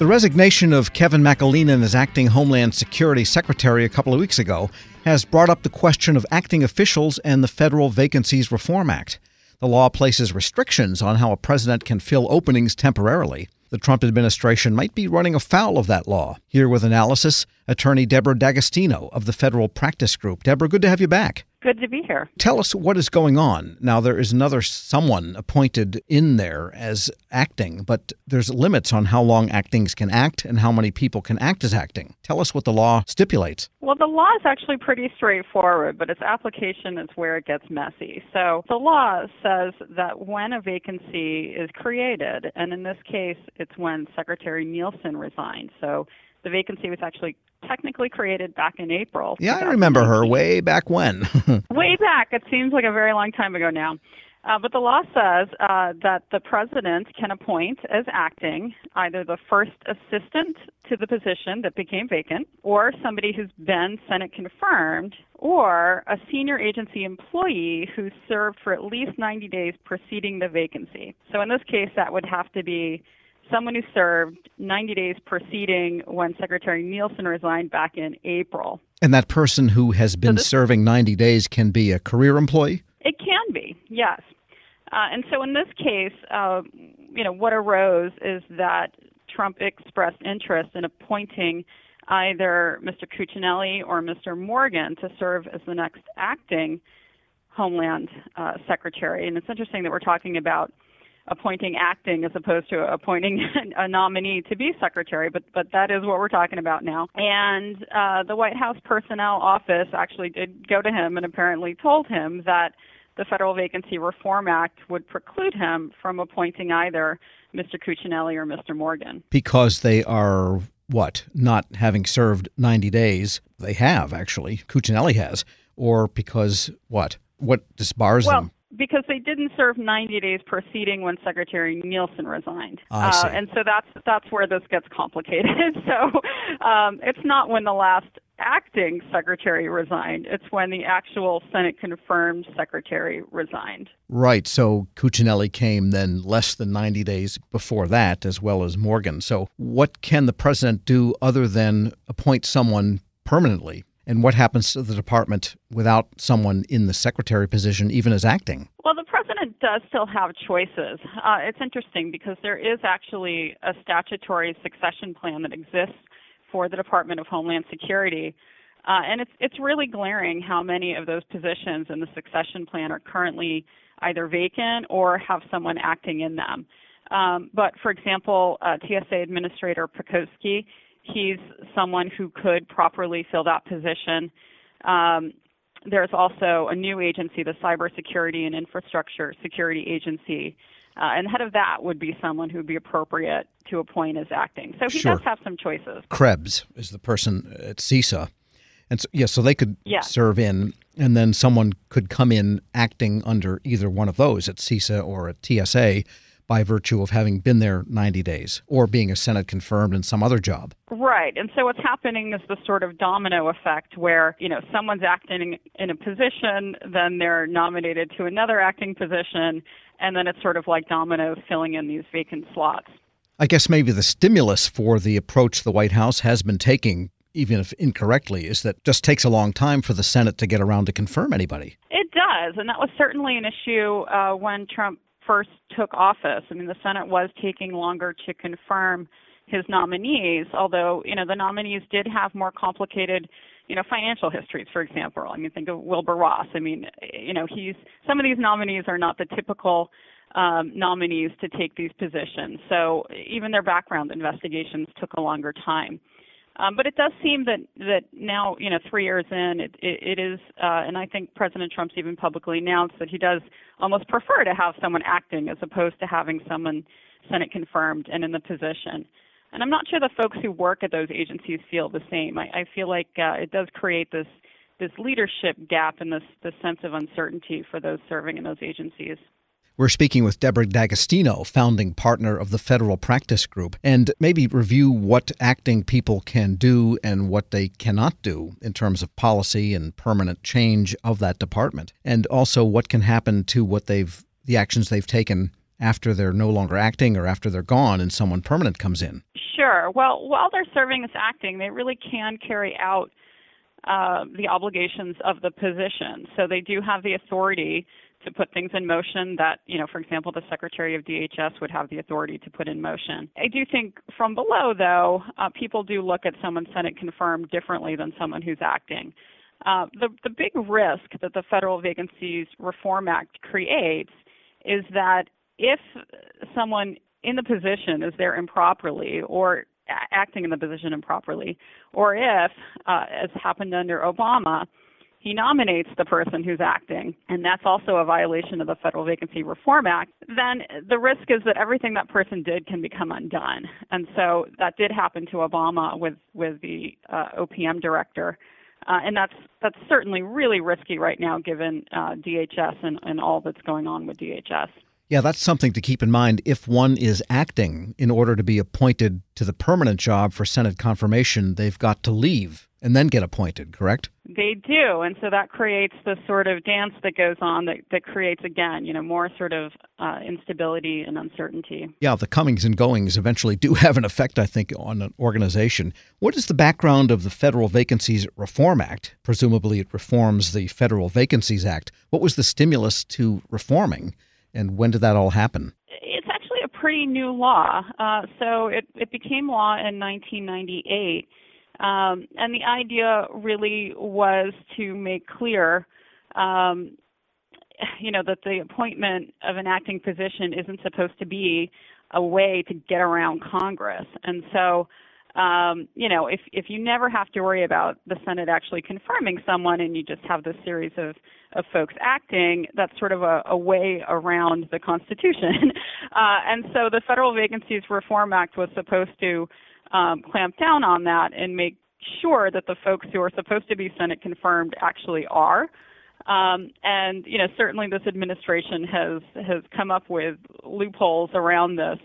The resignation of Kevin McAleenan as acting Homeland Security Secretary a couple of weeks ago has brought up the question of acting officials and the Federal Vacancies Reform Act. The law places restrictions on how a president can fill openings temporarily. The Trump administration might be running afoul of that law. Here with analysis, attorney Deborah D'Agostino of the Federal Practice Group. Deborah, good to have you back. Good to be here. Tell us what is going on. Now, there is another someone appointed in there as acting, but there's limits on how long actings can act and how many people can act as acting. Tell us what the law stipulates. Well, the law is actually pretty straightforward, but its application is where it gets messy. So, the law says that when a vacancy is created, and in this case, it's when Secretary Nielsen resigned. So, the vacancy was actually technically created back in April. Yeah, I remember her way back when. way back. It seems like a very long time ago now. Uh, but the law says uh, that the president can appoint as acting either the first assistant to the position that became vacant, or somebody who's been Senate confirmed, or a senior agency employee who served for at least 90 days preceding the vacancy. So in this case, that would have to be someone who served 90 days preceding when Secretary Nielsen resigned back in April. And that person who has been so this, serving 90 days can be a career employee? It can be, yes. Uh, and so in this case, uh, you know, what arose is that Trump expressed interest in appointing either Mr. Cuccinelli or Mr. Morgan to serve as the next acting Homeland uh, Secretary. And it's interesting that we're talking about appointing acting as opposed to appointing a nominee to be secretary, but but that is what we're talking about now. And uh, the White House Personnel Office actually did go to him and apparently told him that the Federal Vacancy Reform Act would preclude him from appointing either Mr. Cuccinelli or Mr. Morgan because they are what not having served 90 days. They have actually. Cuccinelli has, or because what? What disbars well, them? Because they didn't serve 90 days preceding when Secretary Nielsen resigned. I see. Uh, and so that's that's where this gets complicated. so um, it's not when the last acting secretary resigned; it's when the actual Senate confirmed secretary resigned. Right. So Cuccinelli came then less than 90 days before that, as well as Morgan. So what can the president do other than appoint someone permanently? And what happens to the department without someone in the secretary position, even as acting? Well, the president does still have choices. Uh, it's interesting because there is actually a statutory succession plan that exists for the Department of Homeland Security. Uh, and it's it's really glaring how many of those positions in the succession plan are currently either vacant or have someone acting in them. Um, but for example, uh, TSA Administrator Pekoske he's someone who could properly fill that position. Um, there's also a new agency, the Cybersecurity and Infrastructure Security Agency, uh, and the head of that would be someone who would be appropriate to appoint as acting. So he sure. does have some choices. Krebs is the person at CISA. And so, yeah, so they could yeah. serve in, and then someone could come in acting under either one of those at CISA or at TSA by virtue of having been there 90 days or being a Senate confirmed in some other job. Right. And so what's happening is the sort of domino effect where, you know, someone's acting in a position, then they're nominated to another acting position, and then it's sort of like dominoes filling in these vacant slots. I guess maybe the stimulus for the approach the White House has been taking even if incorrectly, is that just takes a long time for the Senate to get around to confirm anybody. It does, and that was certainly an issue uh, when Trump first took office. I mean, the Senate was taking longer to confirm his nominees, although, you know, the nominees did have more complicated, you know, financial histories, for example. I mean, think of Wilbur Ross. I mean, you know, he's some of these nominees are not the typical um, nominees to take these positions. So even their background investigations took a longer time. Um, but it does seem that that now, you know, three years in, it, it, it is, uh, and I think President Trump's even publicly announced that he does almost prefer to have someone acting as opposed to having someone Senate confirmed and in the position. And I'm not sure the folks who work at those agencies feel the same. I, I feel like uh, it does create this this leadership gap and this this sense of uncertainty for those serving in those agencies. We're speaking with Deborah D'Agostino, founding partner of the Federal Practice Group, and maybe review what acting people can do and what they cannot do in terms of policy and permanent change of that department, and also what can happen to what they've the actions they've taken after they're no longer acting or after they're gone and someone permanent comes in? Sure. Well, while they're serving as acting, they really can carry out uh, the obligations of the position. So they do have the authority to put things in motion that, you know, for example, the Secretary of DHS would have the authority to put in motion. I do think from below, though, uh, people do look at someone Senate confirmed differently than someone who's acting. Uh, the, the big risk that the Federal Vacancies Reform Act creates is that if someone in the position is there improperly or acting in the position improperly, or if, uh, as happened under Obama, he nominates the person who's acting, and that's also a violation of the Federal Vacancy Reform Act, then the risk is that everything that person did can become undone. And so that did happen to Obama with with the uh, OPM director. Uh, and that's that's certainly really risky right now, given uh, DHS and, and all that's going on with DHS. Yeah, that's something to keep in mind if one is acting in order to be appointed to the permanent job for Senate confirmation, they've got to leave and then get appointed, correct? They do. And so that creates the sort of dance that goes on that, that creates, again, you know, more sort of uh, instability and uncertainty. Yeah, the comings and goings eventually do have an effect, I think, on an organization. What is the background of the Federal Vacancies Reform Act? Presumably it reforms the Federal Vacancies Act. What was the stimulus to reforming? And when did that all happen? It's actually a pretty new law. Uh, so it, it became law in 1998. Um, and the idea really was to make clear, um, you know, that the appointment of an acting position isn't supposed to be a way to get around Congress. And so um, you know, if if you never have to worry about the Senate actually confirming someone, and you just have this series of of folks acting, that's sort of a, a way around the Constitution. uh, and so the Federal Vacancies Reform Act was supposed to um, clamp down on that and make sure that the folks who are supposed to be Senate confirmed actually are. Um, and you know, certainly this administration has has come up with loopholes around this.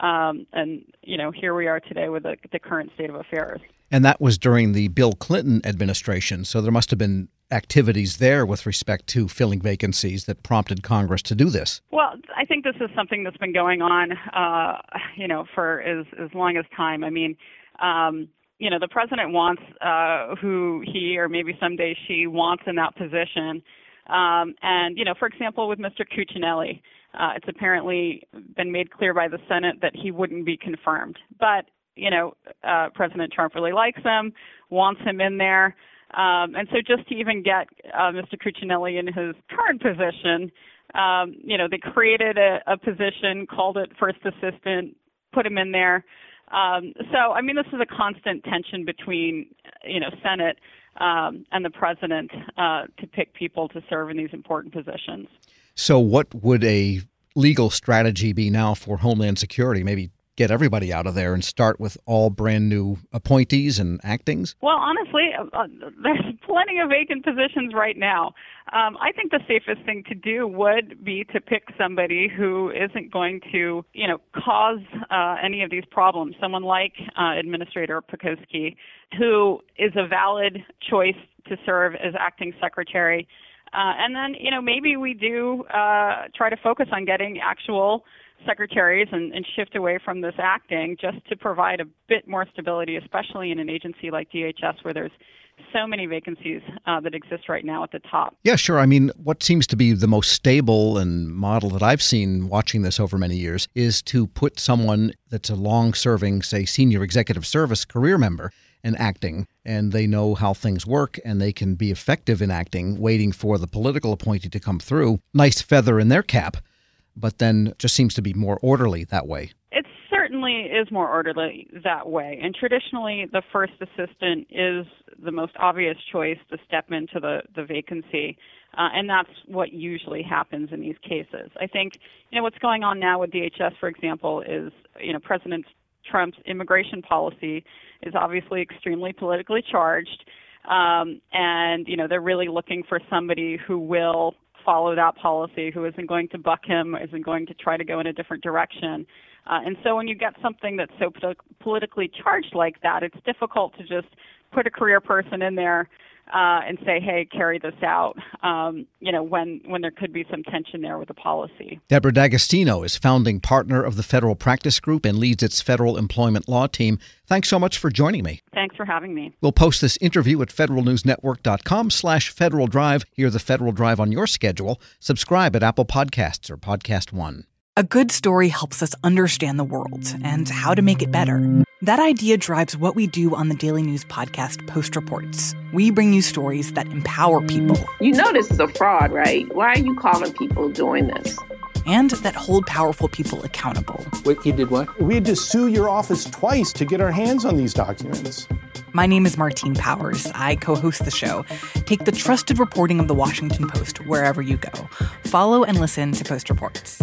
Um, and you know, here we are today with the, the current state of affairs. And that was during the Bill Clinton administration, so there must have been activities there with respect to filling vacancies that prompted Congress to do this. Well, I think this is something that's been going on, uh, you know, for as as long as time. I mean. Um, you know, the president wants uh, who he or maybe someday she wants in that position. Um, and, you know, for example, with Mr. Cuccinelli, uh, it's apparently been made clear by the Senate that he wouldn't be confirmed. But, you know, uh, President Trump really likes him, wants him in there. Um, and so just to even get uh, Mr. Cuccinelli in his current position, um, you know, they created a, a position, called it first assistant, put him in there. Um, so, I mean, this is a constant tension between, you know, Senate um, and the president uh, to pick people to serve in these important positions. So, what would a legal strategy be now for Homeland Security? Maybe get everybody out of there and start with all brand new appointees and actings? Well, honestly, uh, uh, there's plenty of vacant positions right now. Um, I think the safest thing to do would be to pick somebody who isn't going to, you know, cause uh, any of these problems. Someone like uh, Administrator Pekoske, who is a valid choice to serve as acting secretary. Uh, and then, you know, maybe we do uh, try to focus on getting actual secretaries and, and shift away from this acting just to provide a bit more stability, especially in an agency like DHS where there's so many vacancies uh, that exist right now at the top. Yeah, sure. I mean, what seems to be the most stable and model that I've seen watching this over many years is to put someone that's a long serving, say, senior executive service career member and acting, and they know how things work and they can be effective in acting, waiting for the political appointee to come through. Nice feather in their cap but then just seems to be more orderly that way. It certainly is more orderly that way. And traditionally, the first assistant is the most obvious choice to step into the, the vacancy. Uh, and that's what usually happens in these cases. I think, you know, what's going on now with DHS, for example, is, you know, President Trump's immigration policy is obviously extremely politically charged. Um, and, you know, they're really looking for somebody who will follow that policy, who isn't going to buck him, isn't going to try to go in a different direction. Uh, and so when you get something that's so politically charged like that, it's difficult to just put a career person in there uh, and say, "Hey, carry this out." Um, you know, when when there could be some tension there with the policy. Deborah D'Agostino is founding partner of the Federal Practice Group and leads its federal employment law team. Thanks so much for joining me. Thanks for having me. We'll post this interview at federalnewsnetwork.com slash Federal Drive. Hear the Federal Drive on your schedule. Subscribe at Apple Podcasts or Podcast One. A good story helps us understand the world and how to make it better. That idea drives what we do on the daily news podcast Post Reports. We bring you stories that empower people. You know this is a fraud, right? Why are you calling people doing this? And that hold powerful people accountable. Wait, you did what? We had to sue your office twice to get our hands on these documents. My name is Martine Powers. I co host the show. Take the trusted reporting of the Washington Post wherever you go. Follow and listen to Post Reports.